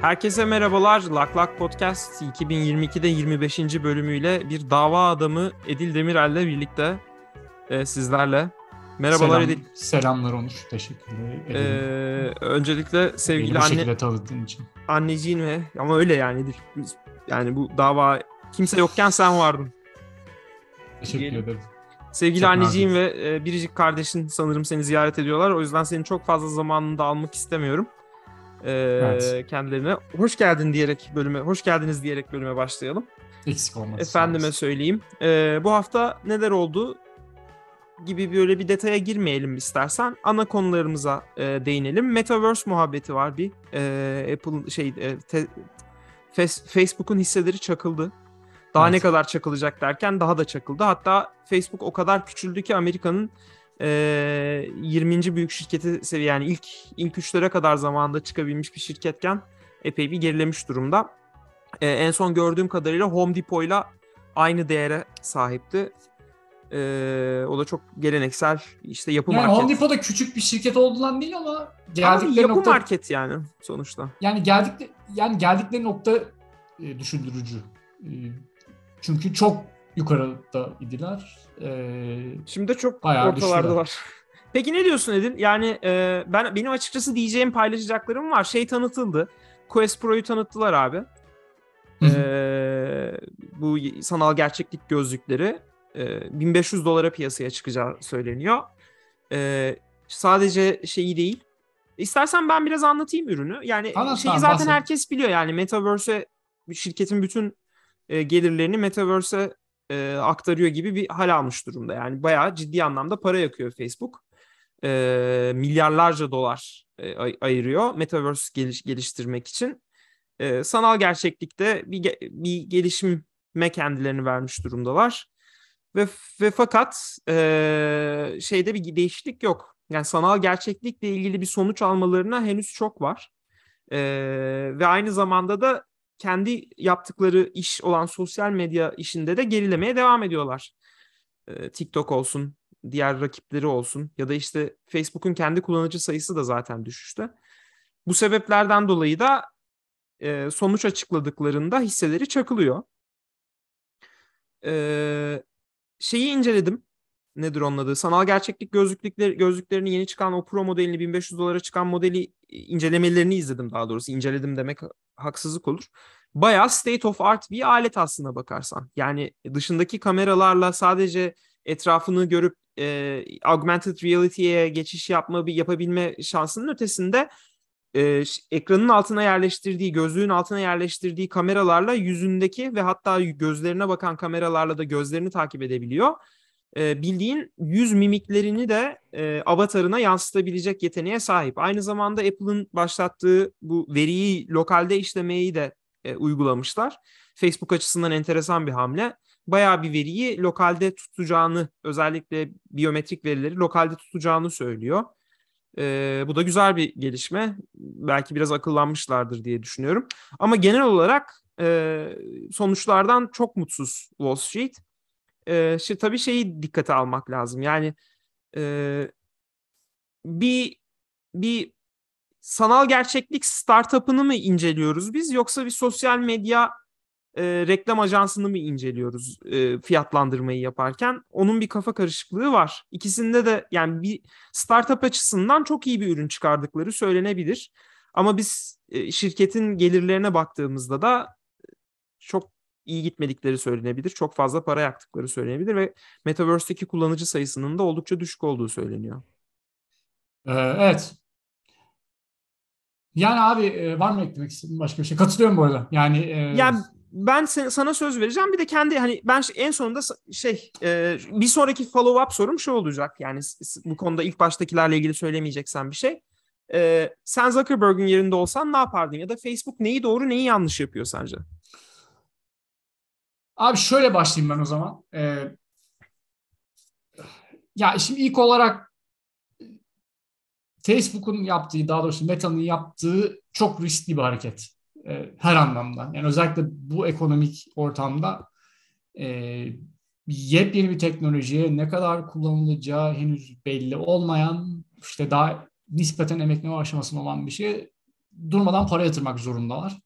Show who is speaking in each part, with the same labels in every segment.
Speaker 1: Herkese merhabalar. Lak Lak Podcast 2022'de 25. bölümüyle bir dava adamı Edil Demirel'le birlikte e, sizlerle. Merhabalar
Speaker 2: Selam,
Speaker 1: Edil.
Speaker 2: Selamlar Onur. Teşekkür ederim.
Speaker 1: Ee, öncelikle sevgili
Speaker 2: Beni bu
Speaker 1: anne,
Speaker 2: şekilde tanıdığın için.
Speaker 1: anneciğin ve ama öyle yani Edil. Yani bu dava kimse yokken sen vardın.
Speaker 2: Teşekkür
Speaker 1: Diyelim.
Speaker 2: ederim.
Speaker 1: Sevgili
Speaker 2: Çok
Speaker 1: anneciğin
Speaker 2: nazik.
Speaker 1: ve e, biricik kardeşin sanırım seni ziyaret ediyorlar. O yüzden senin çok fazla zamanını da almak istemiyorum. Ee,
Speaker 2: Evet.
Speaker 1: kendilerine hoş geldin diyerek bölüme, hoş geldiniz diyerek bölüme başlayalım.
Speaker 2: Eksik olmasın.
Speaker 1: Efendime söyleyeyim. Ee, bu hafta neler oldu gibi böyle bir detaya girmeyelim istersen. Ana konularımıza e, değinelim. Metaverse muhabbeti var bir. Ee, Apple şey e, te- Fes- Facebook'un hisseleri çakıldı. Daha
Speaker 2: Evet.
Speaker 1: ne kadar çakılacak derken daha da çakıldı. Hatta Facebook o kadar küçüldü ki Amerika'nın e, 20. büyük şirketi seviye yani ilk ilk üçlere kadar zamanında çıkabilmiş bir şirketken epey bir gerilemiş durumda. Ee, en son gördüğüm kadarıyla Home Depot'yla aynı değere sahipti. Ee, o da çok geleneksel işte yapı
Speaker 2: Yani
Speaker 1: market.
Speaker 2: Home Depot da küçük bir şirket olduğundan değil ama geldikleri
Speaker 1: yapı
Speaker 2: nokta
Speaker 1: market yani sonuçta.
Speaker 2: yani geldikleri yani geldikleri nokta e, düşündürücü. E, çünkü çok yukarıda idiler. E,
Speaker 1: Şimdi de çok ortalarda var. Peki ne diyorsun Edin? Yani e, ben benim açıkçası diyeceğim paylaşacaklarım var. Şey tanıtıldı. Quest Pro'yu tanıttılar abi. Ee, bu sanal gerçeklik gözlükleri e, 1500 dolara piyasaya çıkacağı söyleniyor. Ee, sadece şeyi değil. İstersen ben biraz anlatayım ürünü. Yani
Speaker 2: Anlat,
Speaker 1: şeyi zaten
Speaker 2: bahset.
Speaker 1: herkes biliyor. Yani Metaverse'e şirketin bütün e, gelirlerini Metaverse'e e, aktarıyor gibi bir hal almış durumda. Yani bayağı ciddi anlamda para yakıyor Facebook. E, milyarlarca dolar e, ay- ayırıyor Metaverse geliş- geliştirmek için. E, sanal gerçeklikte bir, ge- bir gelişime kendilerini vermiş durumdalar. Ve, ve fakat e, şeyde bir değişiklik yok. Yani sanal gerçeklikle ilgili bir sonuç almalarına henüz çok var. E, ve aynı zamanda da kendi yaptıkları iş olan sosyal medya işinde de gerilemeye devam ediyorlar. E, TikTok olsun, diğer rakipleri olsun ya da işte Facebook'un kendi kullanıcı sayısı da zaten düşüşte. Bu sebeplerden dolayı da e, sonuç açıkladıklarında hisseleri çakılıyor. E, şeyi inceledim. Nedir onun adı? Sanal gerçeklik gözlükleri, gözlüklerinin yeni çıkan o Pro modelini 1500 dolara çıkan modeli e, incelemelerini izledim daha doğrusu. İnceledim demek haksızlık olur. Bayağı state of art bir alet aslına bakarsan. Yani dışındaki kameralarla sadece etrafını görüp e, augmented reality'ye geçiş yapma bir yapabilme şansının ötesinde e, ekranın altına yerleştirdiği, gözlüğün altına yerleştirdiği kameralarla yüzündeki ve hatta gözlerine bakan kameralarla da gözlerini takip edebiliyor. E, bildiğin yüz mimiklerini de e, avatarına yansıtabilecek yeteneğe sahip. Aynı zamanda Apple'ın başlattığı bu veriyi lokalde işlemeyi de e, uygulamışlar. Facebook açısından enteresan bir hamle. Bayağı bir veriyi lokalde tutacağını, özellikle biyometrik verileri lokalde tutacağını söylüyor. Ee, bu da güzel bir gelişme. Belki biraz akıllanmışlardır diye düşünüyorum. Ama genel olarak e, sonuçlardan çok mutsuz Wall Street. Ee, şey, tabii şeyi dikkate almak lazım. Yani e, bir bir sanal gerçeklik startup'ını mı inceliyoruz biz yoksa bir sosyal medya e, reklam ajansını mı inceliyoruz e, fiyatlandırmayı yaparken? Onun bir kafa karışıklığı var. İkisinde de yani bir startup açısından çok iyi bir ürün çıkardıkları söylenebilir. Ama biz e, şirketin gelirlerine baktığımızda da çok iyi gitmedikleri söylenebilir. Çok fazla para yaktıkları söylenebilir ve Metaverse'deki kullanıcı sayısının da oldukça düşük olduğu söyleniyor.
Speaker 2: Ee, evet. Yani abi e, var mı eklemek istediğin başka bir şey? Katılıyorum bu arada. Yani e,
Speaker 1: Yani ben sana söz vereceğim. Bir de kendi hani ben en sonunda şey e, bir sonraki follow up sorum şu olacak. Yani bu konuda ilk baştakilerle ilgili söylemeyeceksen bir şey. E, sen Zuckerberg'in yerinde olsan ne yapardın? Ya da Facebook neyi doğru neyi yanlış yapıyor sence?
Speaker 2: Abi şöyle başlayayım ben o zaman. Ee, ya şimdi ilk olarak Facebook'un yaptığı, daha doğrusu Meta'nın yaptığı çok riskli bir hareket. Ee, her anlamda. Yani özellikle bu ekonomik ortamda e, yepyeni bir teknolojiye ne kadar kullanılacağı henüz belli olmayan, işte daha nispeten emekleme aşamasında olan bir şey durmadan para yatırmak zorundalar.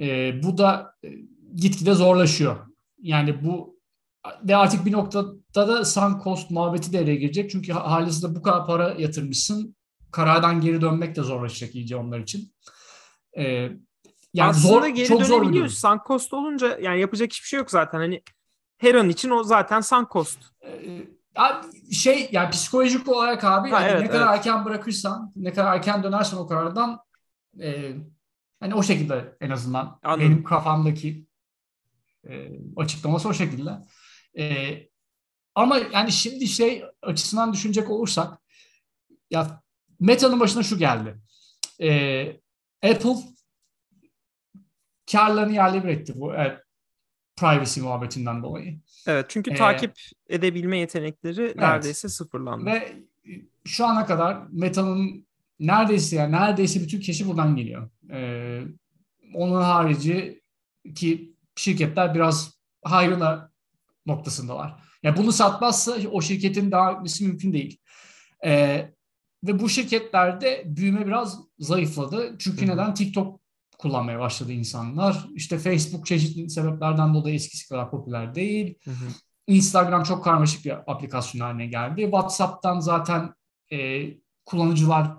Speaker 2: E, bu da e, gitgide zorlaşıyor. Yani bu ve artık bir noktada da sunk cost muhabbeti devreye girecek. Çünkü halihazırda bu kadar para yatırmışsın. Karardan geri dönmek de zorlaşacak iyice onlar için.
Speaker 1: Ee, yani Aslında zor, geri çok zor bir Sunk cost olunca yani yapacak hiçbir şey yok zaten. Hani her an için o zaten sunk cost.
Speaker 2: Ee, şey yani psikolojik olarak abi ha, yani evet, ne kadar evet. erken bırakırsan, ne kadar erken dönersen o karardan e, hani o şekilde en azından Anladım. benim kafamdaki e, açıklaması o şekilde. E, ama yani şimdi şey açısından düşünecek olursak ya Meta'nın başına şu geldi. E, Apple karlarını yerle bir etti bu evet, privacy muhabbetinden dolayı.
Speaker 1: Evet çünkü ee, takip edebilme yetenekleri evet. neredeyse sıfırlandı.
Speaker 2: Ve şu ana kadar Meta'nın neredeyse yani neredeyse bütün keşi buradan geliyor. Ee, onun harici ki şirketler biraz hayrına noktasındalar. Yani bunu satmazsa o şirketin daha etmesi mümkün değil. Ee, ve bu şirketlerde büyüme biraz zayıfladı. Çünkü Hı-hı. neden? TikTok kullanmaya başladı insanlar. İşte Facebook çeşitli sebeplerden dolayı eskisi kadar popüler değil. Hı hı. Instagram çok karmaşık bir aplikasyon haline geldi. WhatsApp'tan zaten e, kullanıcılar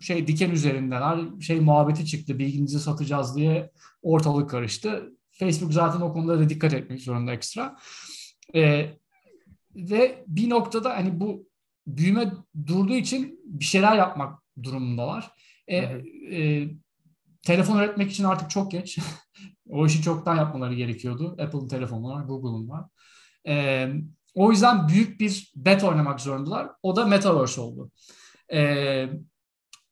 Speaker 2: şey diken üzerindeler. Şey muhabbeti çıktı. Bilginizi satacağız diye ortalık karıştı. Facebook zaten o konuda da dikkat etmek zorunda ekstra. E, ve bir noktada hani bu büyüme durduğu için bir şeyler yapmak durumundalar. E, e, telefon üretmek için artık çok geç. o işi çoktan yapmaları gerekiyordu. Apple'ın telefonu var, Google'ın var. E, o yüzden büyük bir bet oynamak zorundalar. O da Metaverse oldu. E,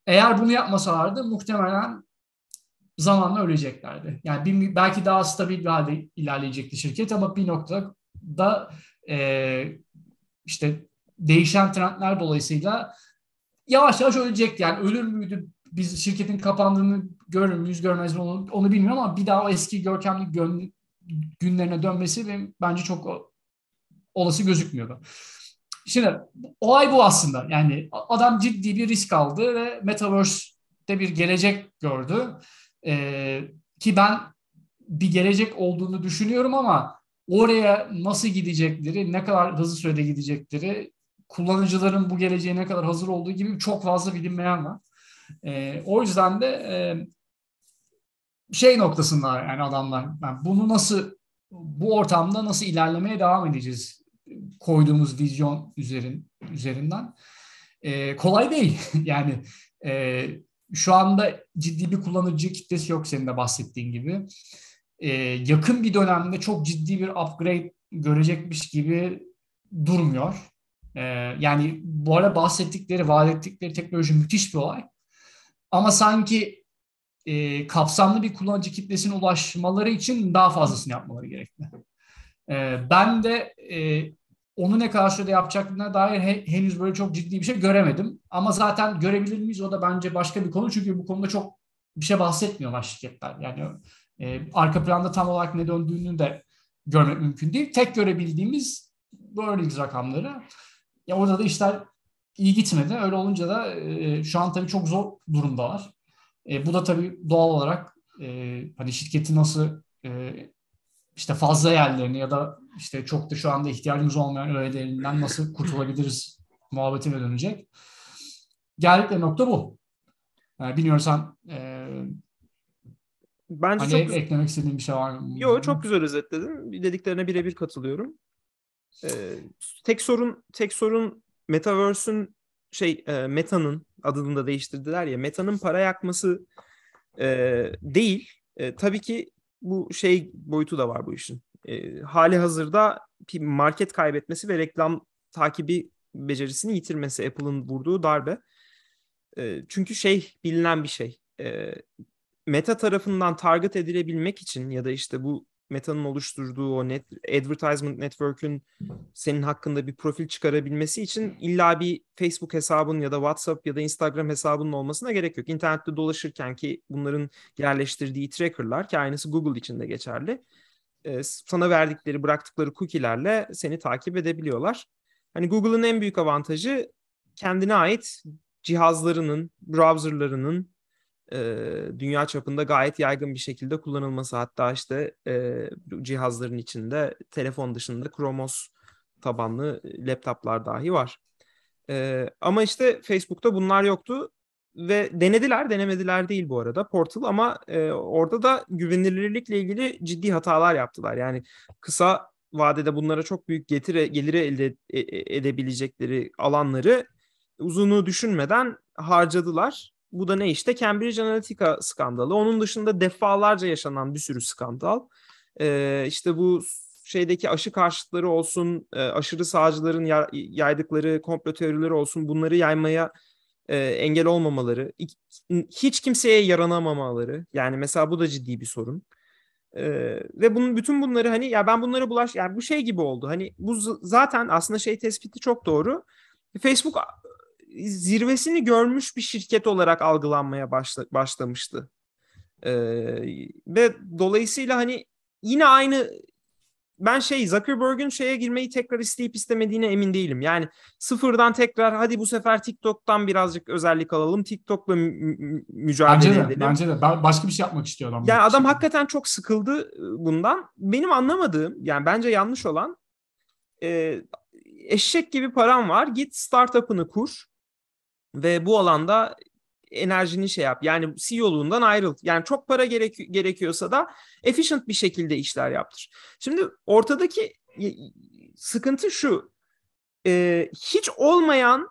Speaker 2: eğer bunu yapmasalardı muhtemelen zamanla öleceklerdi. Yani bir, belki daha stabil bir halde ilerleyecekti şirket ama bir noktada e, işte değişen trendler dolayısıyla yavaş yavaş ölecekti. Yani ölür müydü biz şirketin kapandığını görür müyüz görmez mi onu, onu bilmiyorum ama bir daha o eski görkemli gün, günlerine dönmesi benim, bence çok olası gözükmüyordu. Şimdi olay bu aslında. Yani adam ciddi bir risk aldı ve Metaverse'de bir gelecek gördü. Ee, ki ben bir gelecek olduğunu düşünüyorum ama oraya nasıl gidecekleri, ne kadar hızlı sürede gidecekleri, kullanıcıların bu geleceğe ne kadar hazır olduğu gibi çok fazla bilinmeyen var. E, o yüzden de e, şey noktasında yani adamlar yani bunu nasıl bu ortamda nasıl ilerlemeye devam edeceğiz koyduğumuz vizyon üzerin, üzerinden e, kolay değil yani e, şu anda ciddi bir kullanıcı kitlesi yok senin de bahsettiğin gibi e, yakın bir dönemde çok ciddi bir upgrade görecekmiş gibi durmuyor. E, yani bu arada bahsettikleri, vaat ettikleri teknoloji müthiş bir olay. Ama sanki e, kapsamlı bir kullanıcı kitlesine ulaşmaları için daha fazlasını yapmaları gerekli. E, ben de e, onu ne kadar sürede yapacaklarına dair he, henüz böyle çok ciddi bir şey göremedim. Ama zaten görebilir miyiz o da bence başka bir konu. Çünkü bu konuda çok bir şey bahsetmiyorlar şirketler. Yani e, arka planda tam olarak ne döndüğünü de görmek mümkün değil. Tek görebildiğimiz bu earnings rakamları. Ya orada da işler iyi gitmedi. Öyle olunca da e, şu an tabii çok zor durumdalar. E, bu da tabii doğal olarak e, hani şirketi nasıl e, işte fazla yerlerini ya da işte çok da şu anda ihtiyacımız olmayan öğelerinden nasıl kurtulabiliriz muhabbetine dönecek. Geldikleri nokta bu. Yani bilmiyorum sen e, Bence hani çok eklemek istediğin bir şey var mı?
Speaker 1: Yok çok güzel özetledin. Dediklerine birebir katılıyorum. Ee, tek sorun tek sorun Metaverse'ün şey e, Meta'nın adını da değiştirdiler ya Meta'nın para yakması e, değil. E, tabii ki bu şey boyutu da var bu işin. E, hali hazırda market kaybetmesi ve reklam takibi becerisini yitirmesi Apple'ın vurduğu darbe. E, çünkü şey bilinen bir şey. E, Meta tarafından target edilebilmek için ya da işte bu Meta'nın oluşturduğu o net advertisement network'ün senin hakkında bir profil çıkarabilmesi için illa bir Facebook hesabın ya da WhatsApp ya da Instagram hesabının olmasına gerek yok. İnternette dolaşırken ki bunların yerleştirdiği tracker'lar ki aynısı Google için de geçerli. E, sana verdikleri, bıraktıkları cookie'lerle seni takip edebiliyorlar. Hani Google'ın en büyük avantajı kendine ait cihazlarının, browserlarının dünya çapında gayet yaygın bir şekilde kullanılması. Hatta işte cihazların içinde telefon dışında Chromos tabanlı laptoplar dahi var. Ama işte Facebook'ta bunlar yoktu ve denediler, denemediler değil bu arada Portal ama e, orada da güvenilirlikle ilgili ciddi hatalar yaptılar. Yani kısa vadede bunlara çok büyük getire geliri elde e, e, edebilecekleri alanları uzunu düşünmeden harcadılar. Bu da ne işte Cambridge Analytica skandalı. Onun dışında defalarca yaşanan bir sürü skandal. Ee, işte bu şeydeki aşı karşıtları olsun, e, aşırı sağcıların yaydıkları komplo teorileri olsun bunları yaymaya e, engel olmamaları, hiç kimseye yaranamamaları. Yani mesela bu da ciddi bir sorun. E, ve bunun bütün bunları hani ya ben bunları bulaş yani bu şey gibi oldu. Hani bu zaten aslında şey tespiti çok doğru. Facebook zirvesini görmüş bir şirket olarak algılanmaya başla, başlamıştı. Ee, ve dolayısıyla hani yine aynı ben şey Zuckerberg'ün şeye girmeyi tekrar isteyip istemediğine emin değilim. Yani sıfırdan tekrar hadi bu sefer TikTok'tan birazcık özellik alalım. TikTok'la mü- mücadele
Speaker 2: bence de,
Speaker 1: edelim.
Speaker 2: Bence de. Ben başka bir şey yapmak istiyor adam.
Speaker 1: Yani adam hakikaten çok sıkıldı ıı, bundan. Benim anlamadığım yani bence yanlış olan e, eşek gibi param var. Git startup'ını kur ve bu alanda enerjini şey yap. Yani CEO'luğundan ayrıl. Yani çok para gerek, gerekiyorsa da efficient bir şekilde işler yaptır. Şimdi ortadaki sıkıntı şu. E, hiç olmayan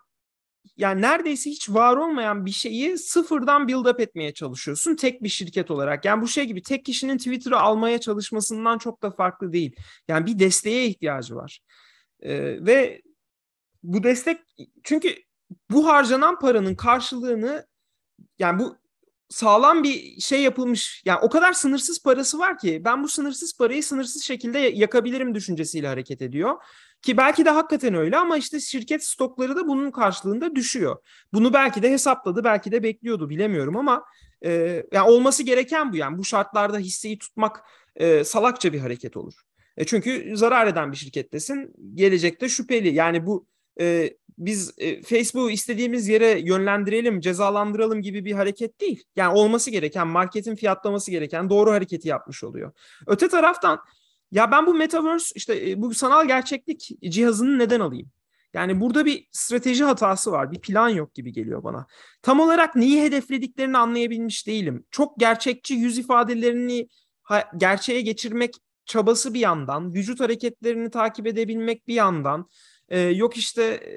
Speaker 1: yani neredeyse hiç var olmayan bir şeyi sıfırdan build up etmeye çalışıyorsun tek bir şirket olarak. Yani bu şey gibi tek kişinin Twitter'ı almaya çalışmasından çok da farklı değil. Yani bir desteğe ihtiyacı var. Ee, ve bu destek çünkü bu harcanan paranın karşılığını yani bu sağlam bir şey yapılmış. Yani o kadar sınırsız parası var ki ben bu sınırsız parayı sınırsız şekilde yakabilirim düşüncesiyle hareket ediyor. Ki belki de hakikaten öyle ama işte şirket stokları da bunun karşılığında düşüyor. Bunu belki de hesapladı, belki de bekliyordu bilemiyorum ama e, yani olması gereken bu yani bu şartlarda hisseyi tutmak e, salakça bir hareket olur. E çünkü zarar eden bir şirkettesin. Gelecekte şüpheli. Yani bu e, biz e, Facebook'u istediğimiz yere yönlendirelim, cezalandıralım gibi bir hareket değil. Yani olması gereken, marketin fiyatlaması gereken doğru hareketi yapmış oluyor. Öte taraftan ya ben bu metaverse işte e, bu sanal gerçeklik cihazını neden alayım? Yani burada bir strateji hatası var. Bir plan yok gibi geliyor bana. Tam olarak neyi hedeflediklerini anlayabilmiş değilim. Çok gerçekçi yüz ifadelerini gerçeğe geçirmek çabası bir yandan, vücut hareketlerini takip edebilmek bir yandan, e, yok işte e,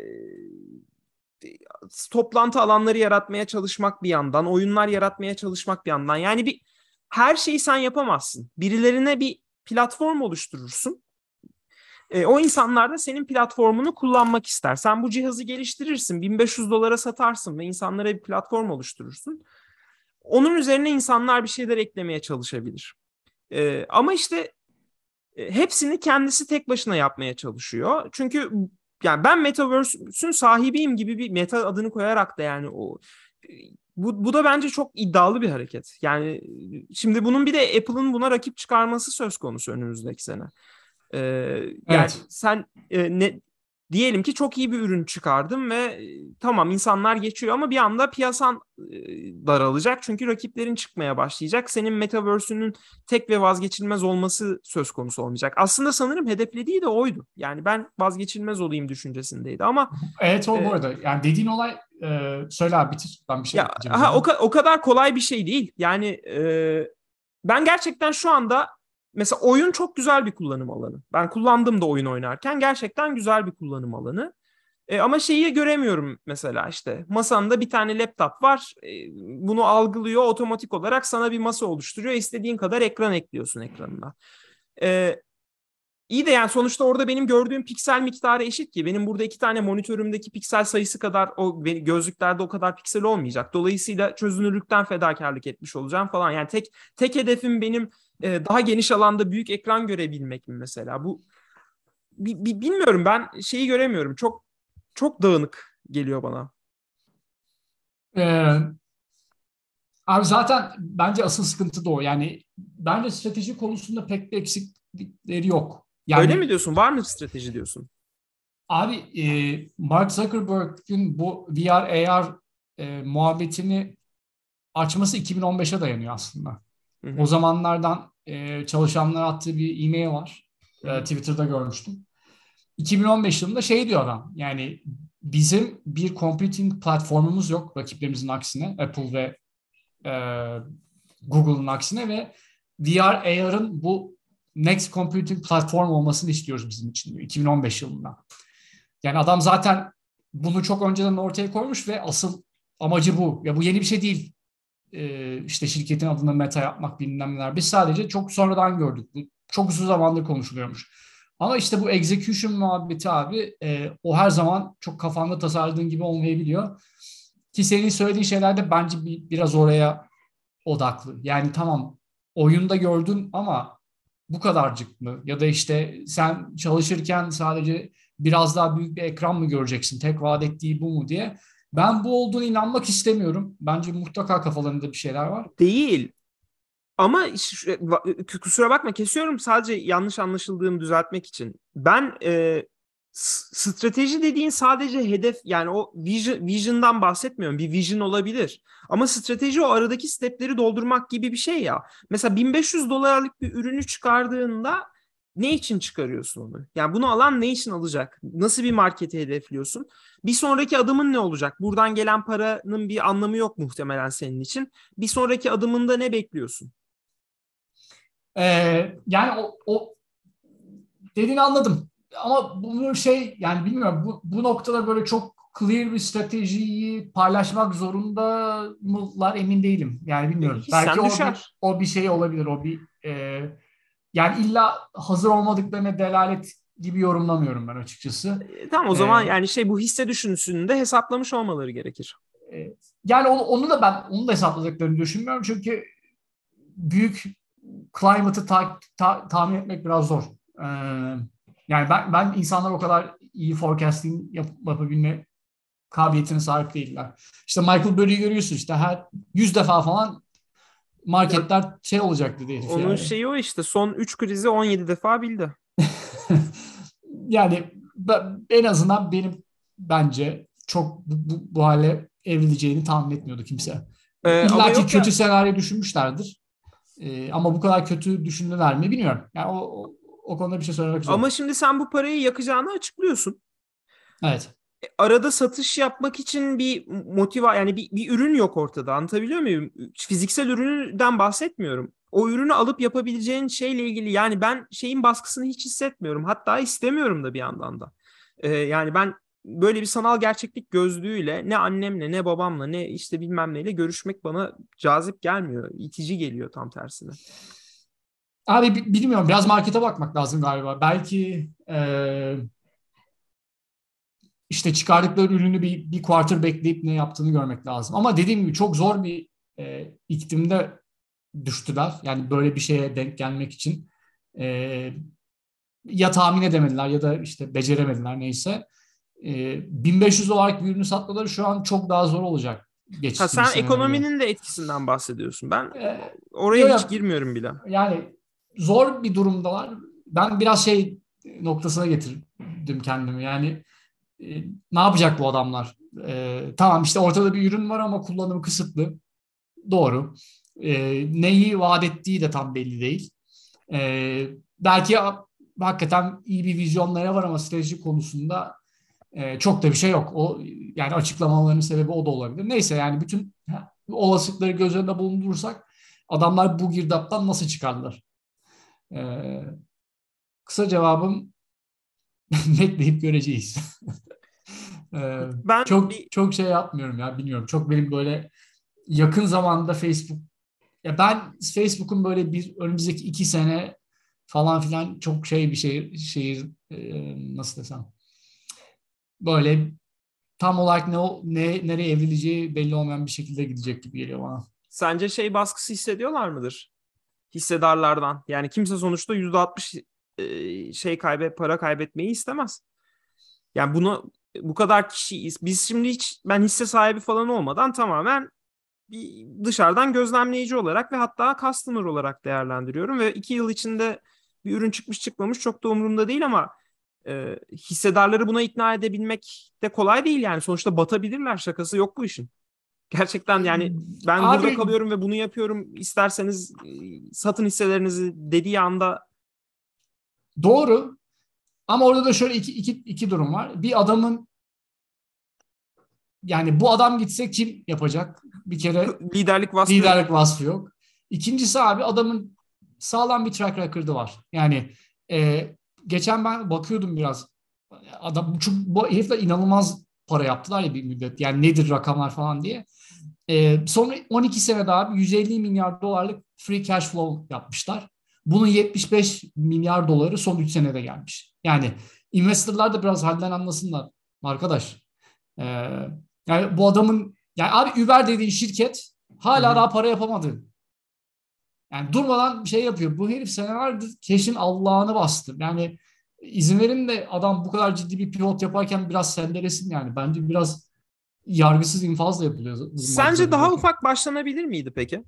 Speaker 1: toplantı alanları yaratmaya çalışmak bir yandan, oyunlar yaratmaya çalışmak bir yandan. Yani bir her şeyi sen yapamazsın. Birilerine bir platform oluşturursun. E, o insanlar da senin platformunu kullanmak ister. Sen bu cihazı geliştirirsin, 1500 dolara satarsın ve insanlara bir platform oluşturursun. Onun üzerine insanlar bir şeyler eklemeye çalışabilir. E, ama işte e, hepsini kendisi tek başına yapmaya çalışıyor. Çünkü yani ben Metaverse'ün sahibiyim gibi bir meta adını koyarak da yani o bu, bu da bence çok iddialı bir hareket. Yani şimdi bunun bir de Apple'ın buna rakip çıkarması söz konusu önümüzdeki sene. Ee, yani evet. sen e, ne diyelim ki çok iyi bir ürün çıkardım ve e, tamam insanlar geçiyor ama bir anda piyasan e, daralacak çünkü rakiplerin çıkmaya başlayacak. Senin metaverse'ünün tek ve vazgeçilmez olması söz konusu olmayacak. Aslında sanırım hedeflediği de oydu. Yani ben vazgeçilmez olayım düşüncesindeydi ama
Speaker 2: Evet o e, bu arada. Yani dediğin olay e, söyle abi bitir. Ben bir şey
Speaker 1: ya, ha, o, o kadar kolay bir şey değil. Yani e, ben gerçekten şu anda mesela oyun çok güzel bir kullanım alanı. Ben kullandım da oyun oynarken gerçekten güzel bir kullanım alanı. E, ama şeyi göremiyorum mesela işte masanda bir tane laptop var. E, bunu algılıyor otomatik olarak sana bir masa oluşturuyor. İstediğin kadar ekran ekliyorsun ekranına. E, İyi de yani sonuçta orada benim gördüğüm piksel miktarı eşit ki. Benim burada iki tane monitörümdeki piksel sayısı kadar o gözlüklerde o kadar piksel olmayacak. Dolayısıyla çözünürlükten fedakarlık etmiş olacağım falan. Yani tek tek hedefim benim e, daha geniş alanda büyük ekran görebilmek mi mesela? Bu bi, bi, bilmiyorum ben şeyi göremiyorum. Çok çok dağınık geliyor bana.
Speaker 2: Ee, abi zaten bence asıl sıkıntı da o. Yani bence strateji konusunda pek bir eksiklikleri yok. Yani,
Speaker 1: Öyle mi diyorsun? Var mı strateji diyorsun?
Speaker 2: Abi e, Mark Zuckerberg'ün bu VR AR e, muhabbetini açması 2015'e dayanıyor aslında. Hı hı. O zamanlardan e, çalışanlara attığı bir e-mail var. E, Twitter'da görmüştüm. 2015 yılında şey diyor adam. Yani bizim bir computing platformumuz yok rakiplerimizin aksine. Apple ve e, Google'ın aksine ve VR AR'ın bu next computing platform olmasını istiyoruz bizim için 2015 yılında. Yani adam zaten bunu çok önceden ortaya koymuş ve asıl amacı bu. Ya bu yeni bir şey değil. Ee, işte şirketin adını meta yapmak bilmem neler. Biz sadece çok sonradan gördük. Bu çok uzun zamandır konuşuluyormuş. Ama işte bu execution muhabbeti abi e, o her zaman çok kafanda tasarladığın gibi olmayabiliyor. Ki senin söylediğin şeyler de bence bir, biraz oraya odaklı. Yani tamam oyunda gördün ama bu kadarcık mı? Ya da işte sen çalışırken sadece biraz daha büyük bir ekran mı göreceksin? Tek vaat ettiği bu mu diye. Ben bu olduğunu inanmak istemiyorum. Bence mutlaka kafalarında bir şeyler var.
Speaker 1: Değil. Ama kusura bakma kesiyorum sadece yanlış anlaşıldığımı düzeltmek için. Ben e, strateji dediğin sadece hedef yani o vision, vision'dan bahsetmiyorum. Bir vision olabilir. Ama strateji o aradaki stepleri doldurmak gibi bir şey ya. Mesela 1500 dolarlık bir ürünü çıkardığında ne için çıkarıyorsun onu? Yani bunu alan ne için alacak? Nasıl bir markete hedefliyorsun? Bir sonraki adımın ne olacak? Buradan gelen paranın bir anlamı yok muhtemelen senin için. Bir sonraki adımında ne bekliyorsun?
Speaker 2: Ee, yani o, o dediğini anladım ama bunu şey yani bilmiyorum bu, bu noktada böyle çok clear bir stratejiyi paylaşmak zorunda mılar emin değilim. Yani bilmiyorum. Hiç Belki o bir, o bir şey olabilir. O bir e, yani illa hazır olmadıklarına delalet gibi yorumlamıyorum ben açıkçası.
Speaker 1: E, tamam o zaman ee, yani şey bu hisse düşünüsünü de hesaplamış olmaları gerekir.
Speaker 2: E, yani onu, onu da ben onu da hesapladıklarını düşünmüyorum çünkü büyük climate'ı ta, ta, tahmin etmek biraz zor. Ee, yani ben, ben insanlar o kadar iyi forecasting yap, yapabilme kabiliyetine sahip değiller. İşte Michael Burry'i görüyorsun işte her 100 defa falan marketler ya, şey olacaktı diye.
Speaker 1: Onun yani. şeyi o işte son 3 krizi 17 defa bildi.
Speaker 2: yani en azından benim bence çok bu, bu, bu hale evrileceğini tahmin etmiyordu kimse. Ee, İlla ki kötü ya. senaryo düşünmüşlerdir. Ee, ama bu kadar kötü düşündüler mi bilmiyorum. Yani o, o o konuda bir şey söylemek zor.
Speaker 1: Ama şimdi sen bu parayı yakacağını açıklıyorsun.
Speaker 2: Evet.
Speaker 1: E, arada satış yapmak için bir motiva yani bir, bir ürün yok ortada anlatabiliyor muyum? Fiziksel üründen bahsetmiyorum. O ürünü alıp yapabileceğin şeyle ilgili yani ben şeyin baskısını hiç hissetmiyorum. Hatta istemiyorum da bir yandan da. Ee, yani ben böyle bir sanal gerçeklik gözlüğüyle ne annemle ne babamla ne işte bilmem neyle görüşmek bana cazip gelmiyor. itici geliyor tam tersine.
Speaker 2: Abi bilmiyorum biraz markete bakmak lazım galiba. Belki e, işte çıkardıkları ürünü bir, bir quarter bekleyip ne yaptığını görmek lazım. Ama dediğim gibi çok zor bir e, iklimde düştüler. Yani böyle bir şeye denk gelmek için e, ya tahmin edemediler ya da işte beceremediler neyse. E, 1500 dolarlık bir ürünü satmaları şu an çok daha zor olacak.
Speaker 1: Ha, sen ekonominin de etkisinden bahsediyorsun. Ben ee, oraya hiç ya, girmiyorum bile.
Speaker 2: Yani zor bir durumdalar. Ben biraz şey noktasına getirdim kendimi. Yani e, ne yapacak bu adamlar? E, tamam işte ortada bir ürün var ama kullanımı kısıtlı. Doğru. E, neyi vaat ettiği de tam belli değil. E, belki hakikaten iyi bir vizyonları var ama strateji konusunda e, çok da bir şey yok. O yani açıklamalarının sebebi o da olabilir. Neyse yani bütün olasılıkları göz önünde bulundurursak adamlar bu girdaptan nasıl çıkarlar? Ee, kısa cevabım bekleyip göreceğiz. ee, ben çok bir... çok şey yapmıyorum ya bilmiyorum. Çok benim böyle yakın zamanda Facebook ya ben Facebook'un böyle bir önümüzdeki iki sene falan filan çok şey bir şey şehir e, nasıl desem böyle tam olarak ne ne nereye evrileceği belli olmayan bir şekilde gidecek gibi geliyor bana.
Speaker 1: Sence şey baskısı hissediyorlar mıdır? hissedarlardan. Yani kimse sonuçta %60 e, şey kaybet para kaybetmeyi istemez. Yani bunu bu kadar kişiyiz. Biz şimdi hiç ben hisse sahibi falan olmadan tamamen bir dışarıdan gözlemleyici olarak ve hatta customer olarak değerlendiriyorum ve iki yıl içinde bir ürün çıkmış çıkmamış çok da umurumda değil ama e, hissedarları buna ikna edebilmek de kolay değil yani sonuçta batabilirler şakası yok bu işin. Gerçekten yani ben
Speaker 2: Abi-
Speaker 1: burada kalıyorum ve bunu yapıyorum. İsterseniz e, satın hisselerinizi dediği anda
Speaker 2: Doğru. Ama orada da şöyle iki, iki, iki durum var. Bir adamın yani bu adam gitse kim yapacak? Bir kere
Speaker 1: liderlik vasfı
Speaker 2: liderlik vasfı yok. İkincisi abi adamın sağlam bir track record'ı var. Yani e, geçen ben bakıyordum biraz. Adam çünkü bu herifler inanılmaz para yaptılar ya bir müddet. Yani nedir rakamlar falan diye. E, sonra 12 senede abi 150 milyar dolarlık free cash flow yapmışlar. Bunun 75 milyar doları son 3 senede gelmiş. Yani investorlar da biraz halden anlasınlar arkadaş. E, yani bu adamın yani abi Uber dediğin şirket hala
Speaker 1: Hı hı.
Speaker 2: daha para yapamadı. Yani durmadan bir şey yapıyor. Bu herif senelerdir keşin Allah'ını bastı. Yani izin verin de adam bu kadar ciddi bir pivot yaparken biraz sendelesin yani. Bence biraz yargısız infazla yapılıyor.
Speaker 1: Sence daha ufak başlanabilir miydi peki?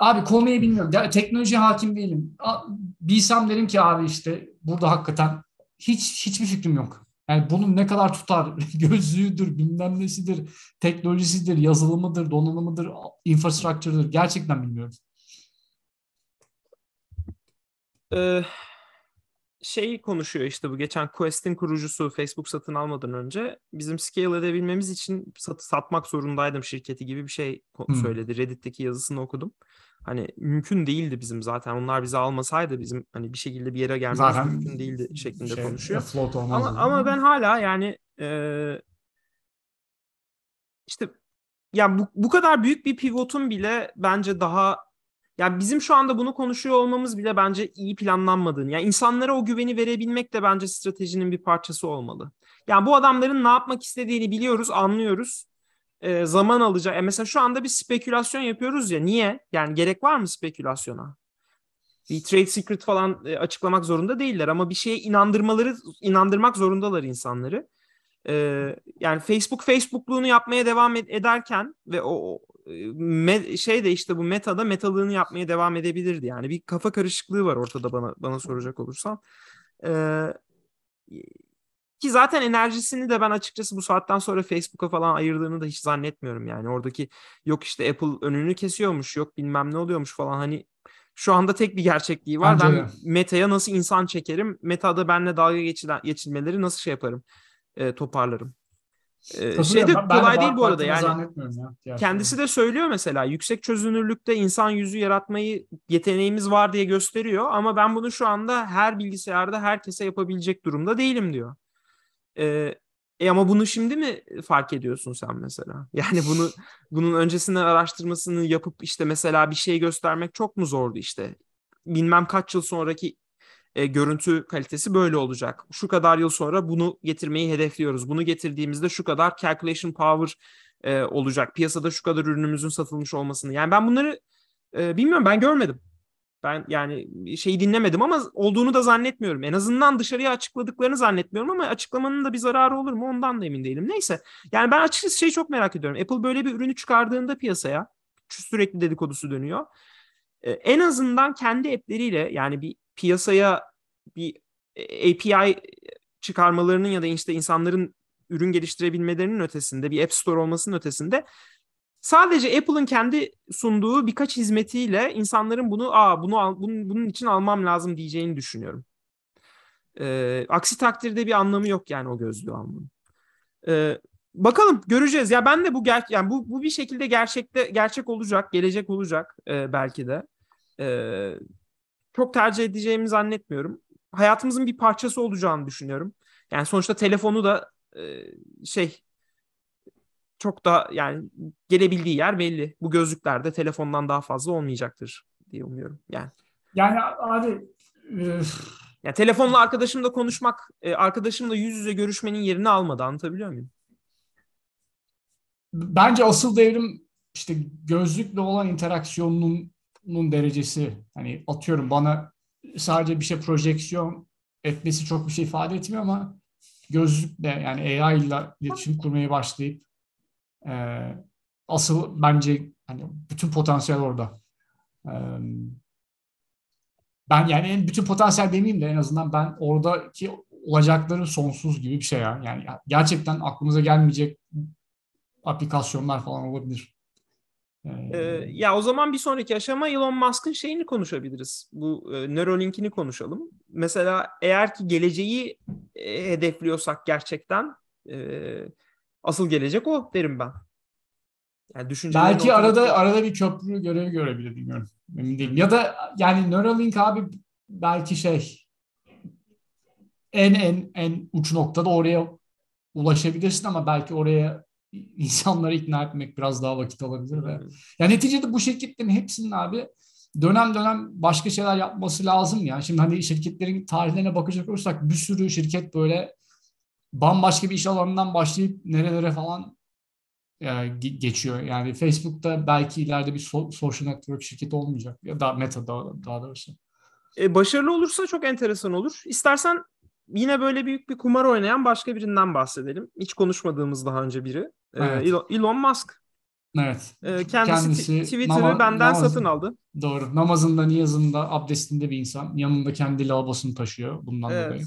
Speaker 2: Abi konuyu bilmiyorum. Ya, teknoloji hakim değilim. Bilsem derim ki abi işte burada hakikaten hiç hiçbir fikrim yok. Yani bunun ne kadar tutar? Gözlüğüdür, bilmem nesidir, teknolojisidir, yazılımıdır, donanımıdır, infrastructure'dır. Gerçekten bilmiyorum.
Speaker 1: Ee, şey konuşuyor işte bu geçen Quest'in kurucusu Facebook satın almadan önce bizim scale edebilmemiz için sat, satmak zorundaydım şirketi gibi bir şey
Speaker 2: Hmm.
Speaker 1: söyledi. Reddit'teki yazısını okudum. Hani mümkün değildi bizim zaten. Onlar bizi almasaydı bizim hani bir şekilde bir yere gelmemiz
Speaker 2: Zaten
Speaker 1: mümkün değildi şeklinde
Speaker 2: şey,
Speaker 1: konuşuyor. Ama ama ben hala yani e, işte ya bu, bu kadar büyük bir pivotun bile bence daha ya bizim şu anda bunu konuşuyor olmamız bile bence iyi planlanmadığını. Yani insanlara o güveni verebilmek de bence stratejinin bir parçası olmalı. Yani bu adamların ne yapmak istediğini biliyoruz, anlıyoruz. E, zaman alacak. E mesela şu anda bir spekülasyon yapıyoruz ya. Niye? Yani gerek var mı spekülasyona? Bir trade secret falan e, açıklamak zorunda değiller ama bir şeye inandırmaları inandırmak zorundalar insanları. Ee, yani Facebook Facebook'luğunu yapmaya devam ed- ederken ve o, o e, me- şey de işte bu metada metalığını yapmaya devam edebilirdi. Yani bir kafa karışıklığı var ortada bana bana soracak olursan. Ee, ki zaten enerjisini de ben açıkçası bu saatten sonra Facebook'a falan ayırdığını da hiç zannetmiyorum yani. Oradaki yok işte Apple önünü kesiyormuş, yok bilmem ne oluyormuş falan hani şu anda tek bir gerçekliği var.
Speaker 2: Bence
Speaker 1: ben. Meta'ya nasıl insan çekerim? Meta'da benimle dalga geçilen, geçilmeleri nasıl şey yaparım? E, toparlarım. E, şey de kolay değil bu arada yani.
Speaker 2: ya.
Speaker 1: Kendisi de söylüyor mesela yüksek çözünürlükte insan yüzü yaratmayı yeteneğimiz var diye gösteriyor ama ben bunu şu anda her bilgisayarda herkese yapabilecek durumda değilim diyor. Ee, e ama bunu şimdi mi fark ediyorsun sen mesela? Yani bunu bunun öncesinden araştırmasını yapıp işte mesela bir şey göstermek çok mu zordu işte? Bilmem kaç yıl sonraki e, görüntü kalitesi böyle olacak. Şu kadar yıl sonra bunu getirmeyi hedefliyoruz. Bunu getirdiğimizde şu kadar calculation power e, olacak. Piyasada şu kadar ürünümüzün satılmış olmasını. Yani ben bunları e, bilmiyorum ben görmedim. Ben yani şeyi dinlemedim ama olduğunu da zannetmiyorum. En azından dışarıya açıkladıklarını zannetmiyorum ama açıklamanın da bir zararı olur mu ondan da emin değilim. Neyse. Yani ben açıkçası şeyi çok merak ediyorum. Apple böyle bir ürünü çıkardığında piyasaya sürekli dedikodusu dönüyor. Ee, en azından kendi app'leriyle yani bir piyasaya bir e, API çıkarmalarının ya da işte insanların ürün geliştirebilmelerinin ötesinde bir App Store olmasının ötesinde sadece Apple'ın kendi sunduğu birkaç hizmetiyle insanların bunu aa bunu al, bunun, bunun için almam lazım diyeceğini düşünüyorum. Ee, aksi takdirde bir anlamı yok yani o gözlüğü almanın. Ee, bakalım göreceğiz. Ya ben de bu ger yani bu bu bir şekilde gerçekte gerçek olacak, gelecek olacak e, belki de. Ee, çok tercih edeceğimi zannetmiyorum. Hayatımızın bir parçası olacağını düşünüyorum. Yani sonuçta telefonu da e, şey çok da yani gelebildiği yer belli. Bu gözlükler de telefondan daha fazla olmayacaktır diye umuyorum. Yani
Speaker 2: Yani abi e,
Speaker 1: yani telefonla arkadaşımla konuşmak, e, arkadaşımla yüz yüze görüşmenin yerini almadı. Anlatabiliyor muyum?
Speaker 2: bence asıl devrim işte gözlükle olan interaksiyonunun derecesi. Hani atıyorum bana sadece bir şey projeksiyon etmesi çok bir şey ifade etmiyor ama gözlükle yani AI ile iletişim kurmaya başlayıp e, asıl bence hani bütün potansiyel orada. E, ben yani en bütün potansiyel demeyeyim de en azından ben oradaki olacakların sonsuz gibi bir şey ya. Yani gerçekten aklımıza gelmeyecek aplikasyonlar falan olabilir.
Speaker 1: Ee, ya o zaman bir sonraki aşama Elon Musk'ın şeyini konuşabiliriz. Bu e, Neuralink'ini konuşalım. Mesela eğer ki geleceği e, hedefliyorsak gerçekten e, asıl gelecek o derim ben.
Speaker 2: Yani Belki arada arada bir köprü görevi görebilir bilmiyorum. Emin değilim. Ya da yani Neuralink abi belki şey en en en uç noktada oraya ulaşabilirsin ama belki oraya insanları ikna etmek biraz daha vakit alabilir ve yani neticede bu şirketlerin hepsinin abi dönem dönem başka şeyler yapması lazım ya. Şimdi hani şirketlerin tarihlerine bakacak olursak bir sürü şirket böyle bambaşka bir iş alanından başlayıp nerelere falan e, geçiyor. Yani Facebook'ta belki ileride bir so- social network şirketi olmayacak ya da Meta daha, daha doğrusu.
Speaker 1: E, başarılı olursa çok enteresan olur. İstersen yine böyle büyük bir kumar oynayan başka birinden bahsedelim. Hiç konuşmadığımız daha önce biri. E, evet. Elon, Elon Musk.
Speaker 2: Evet.
Speaker 1: E, kendisi, kendisi Twitter'ı nama, benden namazın, satın aldı.
Speaker 2: Doğru. Namazında, niyazında, abdestinde bir insan. Yanında kendi lavabosunu taşıyor bundan evet. dolayı.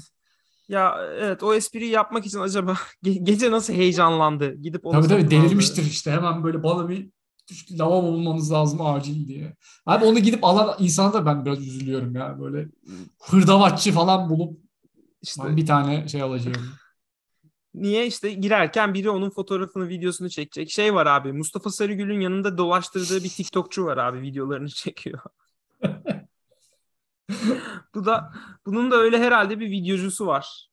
Speaker 1: Ya evet o espriyi yapmak için acaba ge- gece nasıl heyecanlandı? Gidip
Speaker 2: onu Tabii tabii delirmiştir işte. Hemen böyle bana bir lavabo bulmamız lazım acil diye. Abi onu gidip alan insana da ben biraz üzülüyorum ya. Böyle hırdavatçı falan bulup işte bir tane şey alacağım.
Speaker 1: Niye işte girerken biri onun fotoğrafını, videosunu çekecek. Şey var abi. Mustafa Sarıgül'ün yanında dolaştırdığı bir TikTokçu var abi. Videolarını çekiyor. Bu da bunun da öyle herhalde bir videocusu var.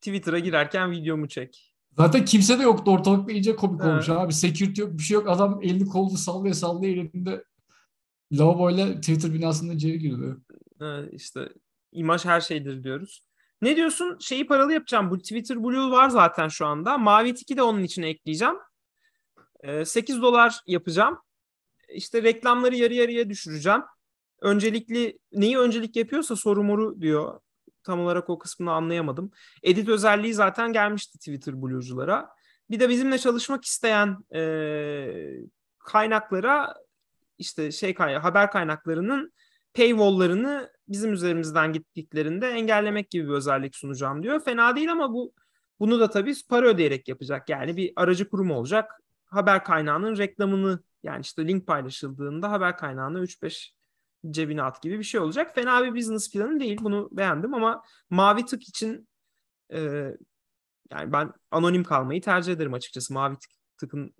Speaker 1: Twitter'a girerken videomu çek.
Speaker 2: Zaten kimse de yoktu ortalıkta iyice komik evet. olmuş abi. Security yok bir şey yok. Adam elini kolunu sallaya sallaya elinde lavaboyla Twitter binasında içeri girdi.
Speaker 1: Evet, işte imaj her şeydir diyoruz. Ne diyorsun? Şeyi paralı yapacağım. Bu Twitter Blue var zaten şu anda. Mavi Tiki de onun içine ekleyeceğim. 8 ee, dolar yapacağım. İşte reklamları yarı yarıya düşüreceğim öncelikli neyi öncelik yapıyorsa soru moru diyor. Tam olarak o kısmını anlayamadım. Edit özelliği zaten gelmişti Twitter Blue'culara. Bir de bizimle çalışmak isteyen e, kaynaklara işte şey haber kaynaklarının paywall'larını bizim üzerimizden gittiklerinde engellemek gibi bir özellik sunacağım diyor. Fena değil ama bu bunu da tabii para ödeyerek yapacak. Yani bir aracı kurum olacak. Haber kaynağının reklamını yani işte link paylaşıldığında haber kaynağına 3-5 cebine at gibi bir şey olacak. Fena bir business planı değil. Bunu beğendim ama mavi tık için e, yani ben anonim kalmayı tercih ederim açıkçası. Mavi tık, tıkın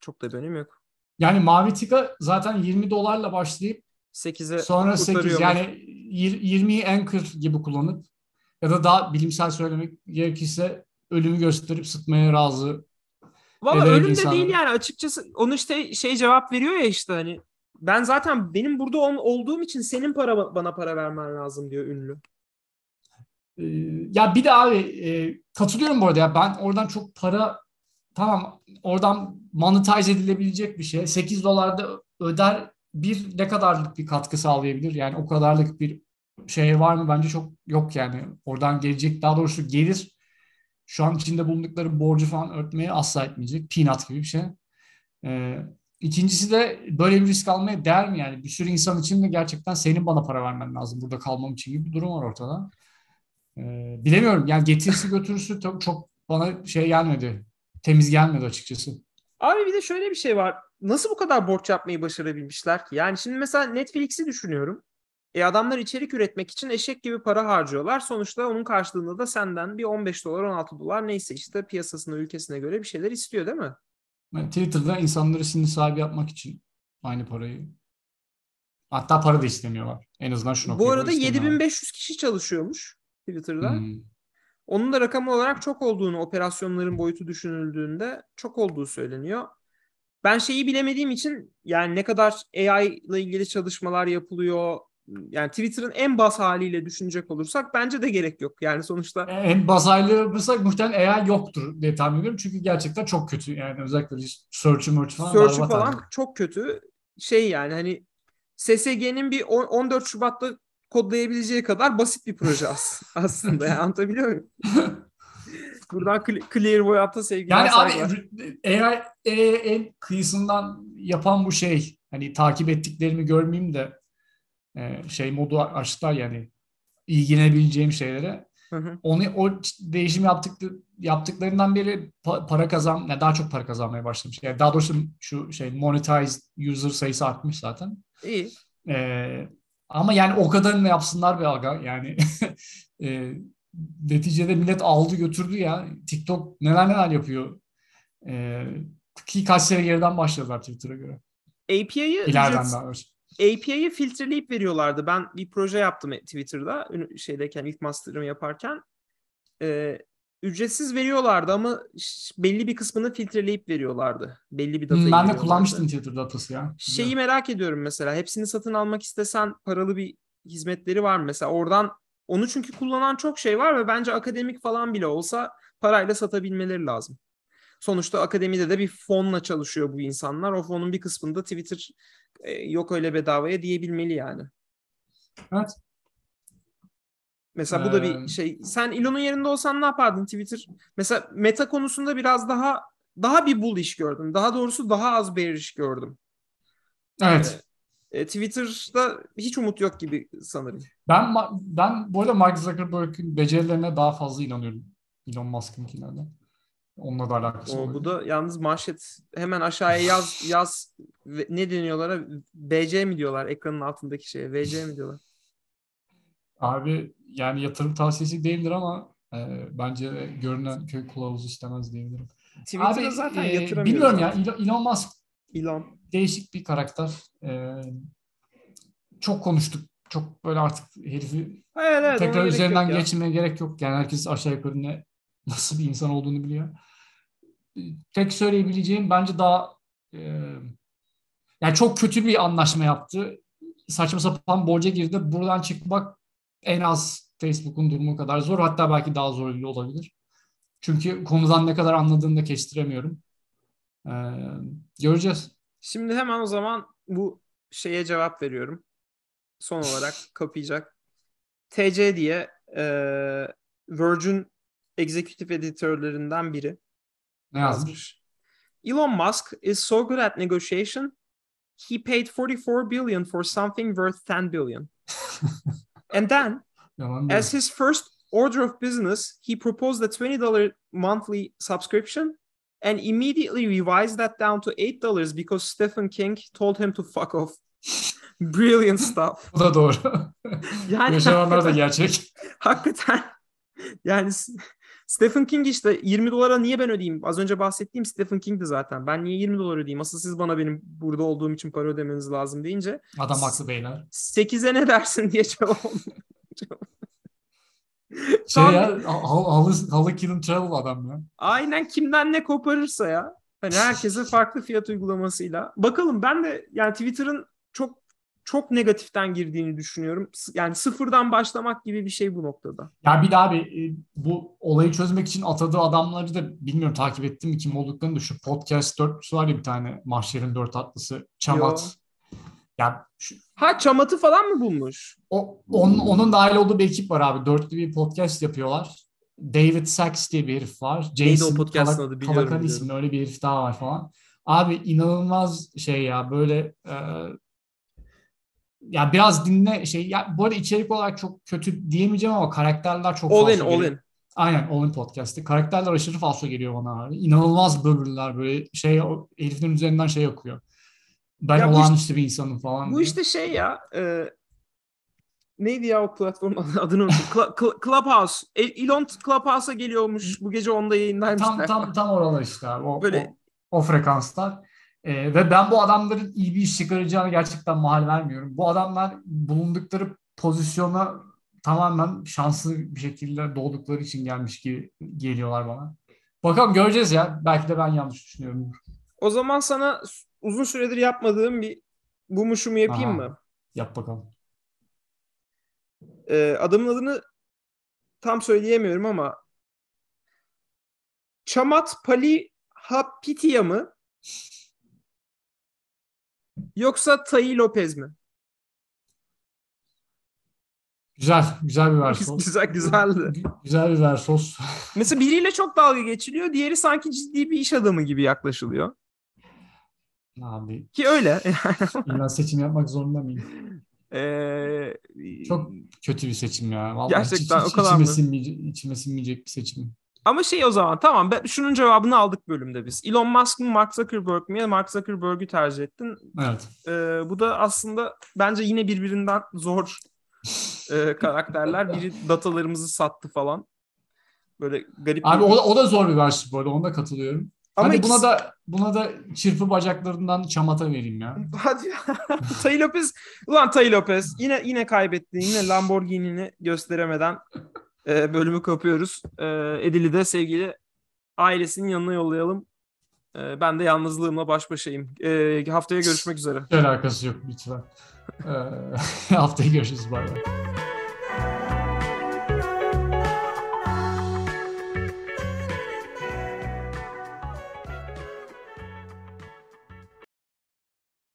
Speaker 1: çok da bir önemi yok.
Speaker 2: Yani mavi tıka zaten 20 dolarla başlayıp 8'e sonra 8 yani 20'yi anchor gibi kullanıp ya da daha bilimsel söylemek gerekirse ölümü gösterip sıtmaya razı
Speaker 1: Valla ölüm de değil yani açıkçası onu işte şey cevap veriyor ya işte hani ben zaten benim burada ol, olduğum için senin para bana para vermen lazım diyor ünlü.
Speaker 2: Ee, ya bir de abi e, katılıyorum bu arada ya ben oradan çok para tamam oradan monetize edilebilecek bir şey. 8 dolarda öder bir ne kadarlık bir katkı sağlayabilir? Yani o kadarlık bir şey var mı? Bence çok yok yani. Oradan gelecek daha doğrusu gelir şu an içinde bulundukları borcu falan örtmeye asla etmeyecek. Peanut gibi bir şey. Ee, İkincisi de böyle bir risk almaya değer mi yani? Bir sürü insan için de gerçekten senin bana para vermen lazım burada kalmam için gibi bir durum var ortada. Ee, bilemiyorum yani getirisi götürüsü çok, bana şey gelmedi. Temiz gelmedi açıkçası.
Speaker 1: Abi bir de şöyle bir şey var. Nasıl bu kadar borç yapmayı başarabilmişler ki? Yani şimdi mesela Netflix'i düşünüyorum. E adamlar içerik üretmek için eşek gibi para harcıyorlar. Sonuçta onun karşılığında da senden bir 15 dolar 16 dolar neyse işte piyasasına ülkesine göre bir şeyler istiyor değil mi?
Speaker 2: Twitter'da insanları sinir sahibi yapmak için aynı parayı hatta para da istemiyorlar. En azından şu
Speaker 1: Bu arada 7500 kişi çalışıyormuş Twitter'da. Hmm. Onun da rakam olarak çok olduğunu, operasyonların boyutu düşünüldüğünde çok olduğu söyleniyor. Ben şeyi bilemediğim için yani ne kadar AI ile ilgili çalışmalar yapılıyor, yani Twitter'ın en bas haliyle düşünecek olursak bence de gerek yok. Yani sonuçta
Speaker 2: en bas haliyle yapırsak muhtemelen AI yoktur diye tahmin ediyorum. Çünkü gerçekten çok kötü. Yani özellikle search'ü merch falan.
Speaker 1: Search'ü falan abi. çok kötü. Şey yani hani SSG'nin bir 14 Şubat'ta kodlayabileceği kadar basit bir proje aslında. Yani anlatabiliyor muyum? Buradan Clearvoyant'a sevgiler
Speaker 2: Yani abi AI, AI en kıyısından yapan bu şey. Hani takip ettiklerimi görmeyeyim de e, şey modu açtılar yani ilgilenebileceğim şeylere.
Speaker 1: Hı hı.
Speaker 2: Onu o değişim yaptık yaptıklarından beri pa- para kazan, yani daha çok para kazanmaya başlamış. Yani daha doğrusu şu şey monetized user sayısı artmış zaten.
Speaker 1: İyi.
Speaker 2: Ee, ama yani o kadarını yapsınlar be aga. Yani e, neticede millet aldı götürdü ya. TikTok neler neler yapıyor. Ee, ki kaç sene geriden başladılar Twitter'a göre.
Speaker 1: API'yi
Speaker 2: İleriden daha doğrusu.
Speaker 1: API'yi filtreleyip veriyorlardı. Ben bir proje yaptım Twitter'da şeydeyken ilk master'ımı yaparken. Ee, ücretsiz veriyorlardı ama belli bir kısmını filtreleyip veriyorlardı. Belli bir datayı
Speaker 2: Hmm, ben de kullanmıştım Twitter datası ya.
Speaker 1: Şeyi merak ediyorum mesela. Hepsini satın almak istesen paralı bir hizmetleri var mı? Mesela oradan onu çünkü kullanan çok şey var ve bence akademik falan bile olsa parayla satabilmeleri lazım. Sonuçta akademide de bir fonla çalışıyor bu insanlar. O fonun bir kısmında Twitter e, yok öyle bedavaya diyebilmeli yani.
Speaker 2: Evet.
Speaker 1: Mesela bu da bir
Speaker 2: Ee,
Speaker 1: şey. Sen Elon'un yerinde olsan ne yapardın Twitter? Mesela meta konusunda biraz daha daha bir bullish gördüm. Daha doğrusu daha az bearish gördüm.
Speaker 2: Evet.
Speaker 1: E, Twitter'da hiç umut yok gibi sanırım.
Speaker 2: Ben ben bu arada Mark Zuckerberg'in becerilerine daha fazla inanıyorum. Elon Musk'ınkilerden. Onunla da alakası
Speaker 1: O, bu da yalnız manşet hemen aşağıya yaz yaz ne deniyorlar? BC mi diyorlar ekranın altındaki şeye? VC mi diyorlar?
Speaker 2: Abi yani yatırım tavsiyesi değildir ama e, bence görünen köy kılavuzu istemez diyebilirim.
Speaker 1: Twitter'a
Speaker 2: Abi
Speaker 1: zaten
Speaker 2: e,
Speaker 1: yatıramıyoruz.
Speaker 2: bilmiyorum ya. Elon, Musk
Speaker 1: Elon.
Speaker 2: değişik bir karakter. E, çok konuştuk. Çok böyle artık herifi
Speaker 1: Evet, evet,
Speaker 2: tekrar üzerinden geçmeye gerek yok. Yani herkes aşağı yukarı ne nasıl bir insan olduğunu biliyor. E, Tek söyleyebileceğim bence daha e, yani çok kötü bir anlaşma yaptı. Saçma sapan borca girdi. Buradan çıkmak en az Facebook'un durumu kadar zor. Hatta belki daha zor bile olabilir. Çünkü konudan ne kadar anladığını da kestiremiyorum. E, göreceğiz.
Speaker 1: Şimdi hemen o zaman bu şeye cevap veriyorum. Son olarak kapayacak. TC diye e, Virgin Executive editörlerinden biri
Speaker 2: Ne yazmış?
Speaker 1: Elon Musk is so good at negotiation, he paid 44 billion for something worth 10 billion. And then, as his first order of business, he proposed a $20 monthly subscription and immediately revised that down to $8 because Stephen King told him to fuck off. Brilliant stuff.
Speaker 2: Bu da doğru.
Speaker 1: Yani
Speaker 2: Yaşananlar da gerçek.
Speaker 1: hakikaten yani Stephen King işte 20 dolara niye ben ödeyeyim? Az önce bahsettiğim Stephen King'di zaten. Ben niye 20 dolar ödeyeyim? Asıl siz bana benim burada olduğum için para ödemeniz lazım deyince
Speaker 2: Adam haklı beyler.
Speaker 1: 8'e ne dersin diye cevap
Speaker 2: Şey
Speaker 1: Tam
Speaker 2: ya hal, halı, halı killing travel adam ya.
Speaker 1: Aynen kimden ne koparırsa ya. Hani herkese farklı fiyat uygulamasıyla. Bakalım ben de yani Twitter'ın çok çok negatiften girdiğini düşünüyorum. Yani sıfırdan başlamak gibi bir şey bu noktada.
Speaker 2: Ya bir daha abi e, bu olayı çözmek için atadığı adamları da bilmiyorum takip ettim mi kim olduklarını da şu podcast dörtlüsü var ya bir tane Mahşer'in dört atlısı Çamat. Ya şu,
Speaker 1: Ha çamatı falan mı bulmuş?
Speaker 2: o, onun, onun dahil olduğu bir ekip var abi. Dörtlü bir podcast yapıyorlar. David Sachs diye bir herif var.
Speaker 1: Neydi o podcast'ın
Speaker 2: Kalak-
Speaker 1: adı? Biliyorum,
Speaker 2: Kalakan isimli öyle bir herif daha var falan. Abi inanılmaz şey ya böyle e, ya biraz dinle şey ya bu arada içerik olarak çok kötü diyemeyeceğim ama karakterler çok
Speaker 1: All in, all in.
Speaker 2: Aynen All In Podcast'ı. Karakterler aşırı falso geliyor bana abi. İnanılmaz böbürler böyle şey heriflerin üzerinden şey okuyor. Ben
Speaker 1: Ya
Speaker 2: olağanüstü bir insanım falan.
Speaker 1: Bu
Speaker 2: diye.
Speaker 1: işte şey ya e, neydi ya o platform adını unuttum. Cl- Cl- Clubhouse. E- Elon Clubhouse'a geliyormuş. Bu gece onda yayındaymış.
Speaker 2: tam tam tam oralar işte abi. O,
Speaker 1: Böyle-
Speaker 2: o, o frekanslar. Ee, ve ben bu adamların iyi bir iş çıkaracağını gerçekten mahal vermiyorum. Bu adamlar bulundukları pozisyona tamamen şanslı bir şekilde doğdukları için gelmiş gibi geliyorlar bana. Bakalım göreceğiz ya. Belki de ben yanlış düşünüyorum.
Speaker 1: O zaman sana uzun süredir yapmadığım bir bumuşumu yapayım
Speaker 2: Aha.
Speaker 1: mı?
Speaker 2: Yap bakalım.
Speaker 1: Ee, adamın adını tam söyleyemiyorum ama Chamat Palihapitiya mı? Yoksa Tayi Lopez mi?
Speaker 2: Güzel, güzel bir versos.
Speaker 1: güzel güzeldi.
Speaker 2: Gü- Güzel bir versos.
Speaker 1: Mesela biriyle çok dalga geçiliyor, diğeri sanki ciddi bir iş adamı gibi yaklaşılıyor.
Speaker 2: Abi
Speaker 1: Ki öyle.
Speaker 2: illa seçim yapmak zorunda mıyım?
Speaker 1: Ee,
Speaker 2: Çok kötü bir seçim ya. Vallahi
Speaker 1: Gerçekten
Speaker 2: hiç, hiç,
Speaker 1: o kadar mı?
Speaker 2: içime sinmeyecek, içime sinmeyecek bir seçim.
Speaker 1: Ama şey o zaman tamam ben şunun cevabını aldık bölümde biz. Elon Musk mı Mark Zuckerberg mi? Mark Zuckerberg'ü tercih ettin.
Speaker 2: Evet.
Speaker 1: Ee, bu da aslında bence yine birbirinden zor e, karakterler. Biri datalarımızı sattı falan. Böyle garip.
Speaker 2: Abi
Speaker 1: bir-
Speaker 2: o, da- o da zor bir başlık bu arada. Ona da katılıyorum.
Speaker 1: Ama
Speaker 2: Hadi buna
Speaker 1: ikisi-
Speaker 2: da buna da çırpı bacaklarından çamata vereyim ya.
Speaker 1: Hadi. Tay Lopez. Ulan Tay Lopez yine yine kaybetti. Yine Lamborghini'ni gösteremeden e, bölümü kapıyoruz. E, Edil'i de sevgili ailesinin yanına yollayalım. E, ben de yalnızlığımla baş başayım. E, haftaya görüşmek üzere.
Speaker 2: Hiç alakası yok lütfen. Ee, haftaya görüşürüz. Bay bay.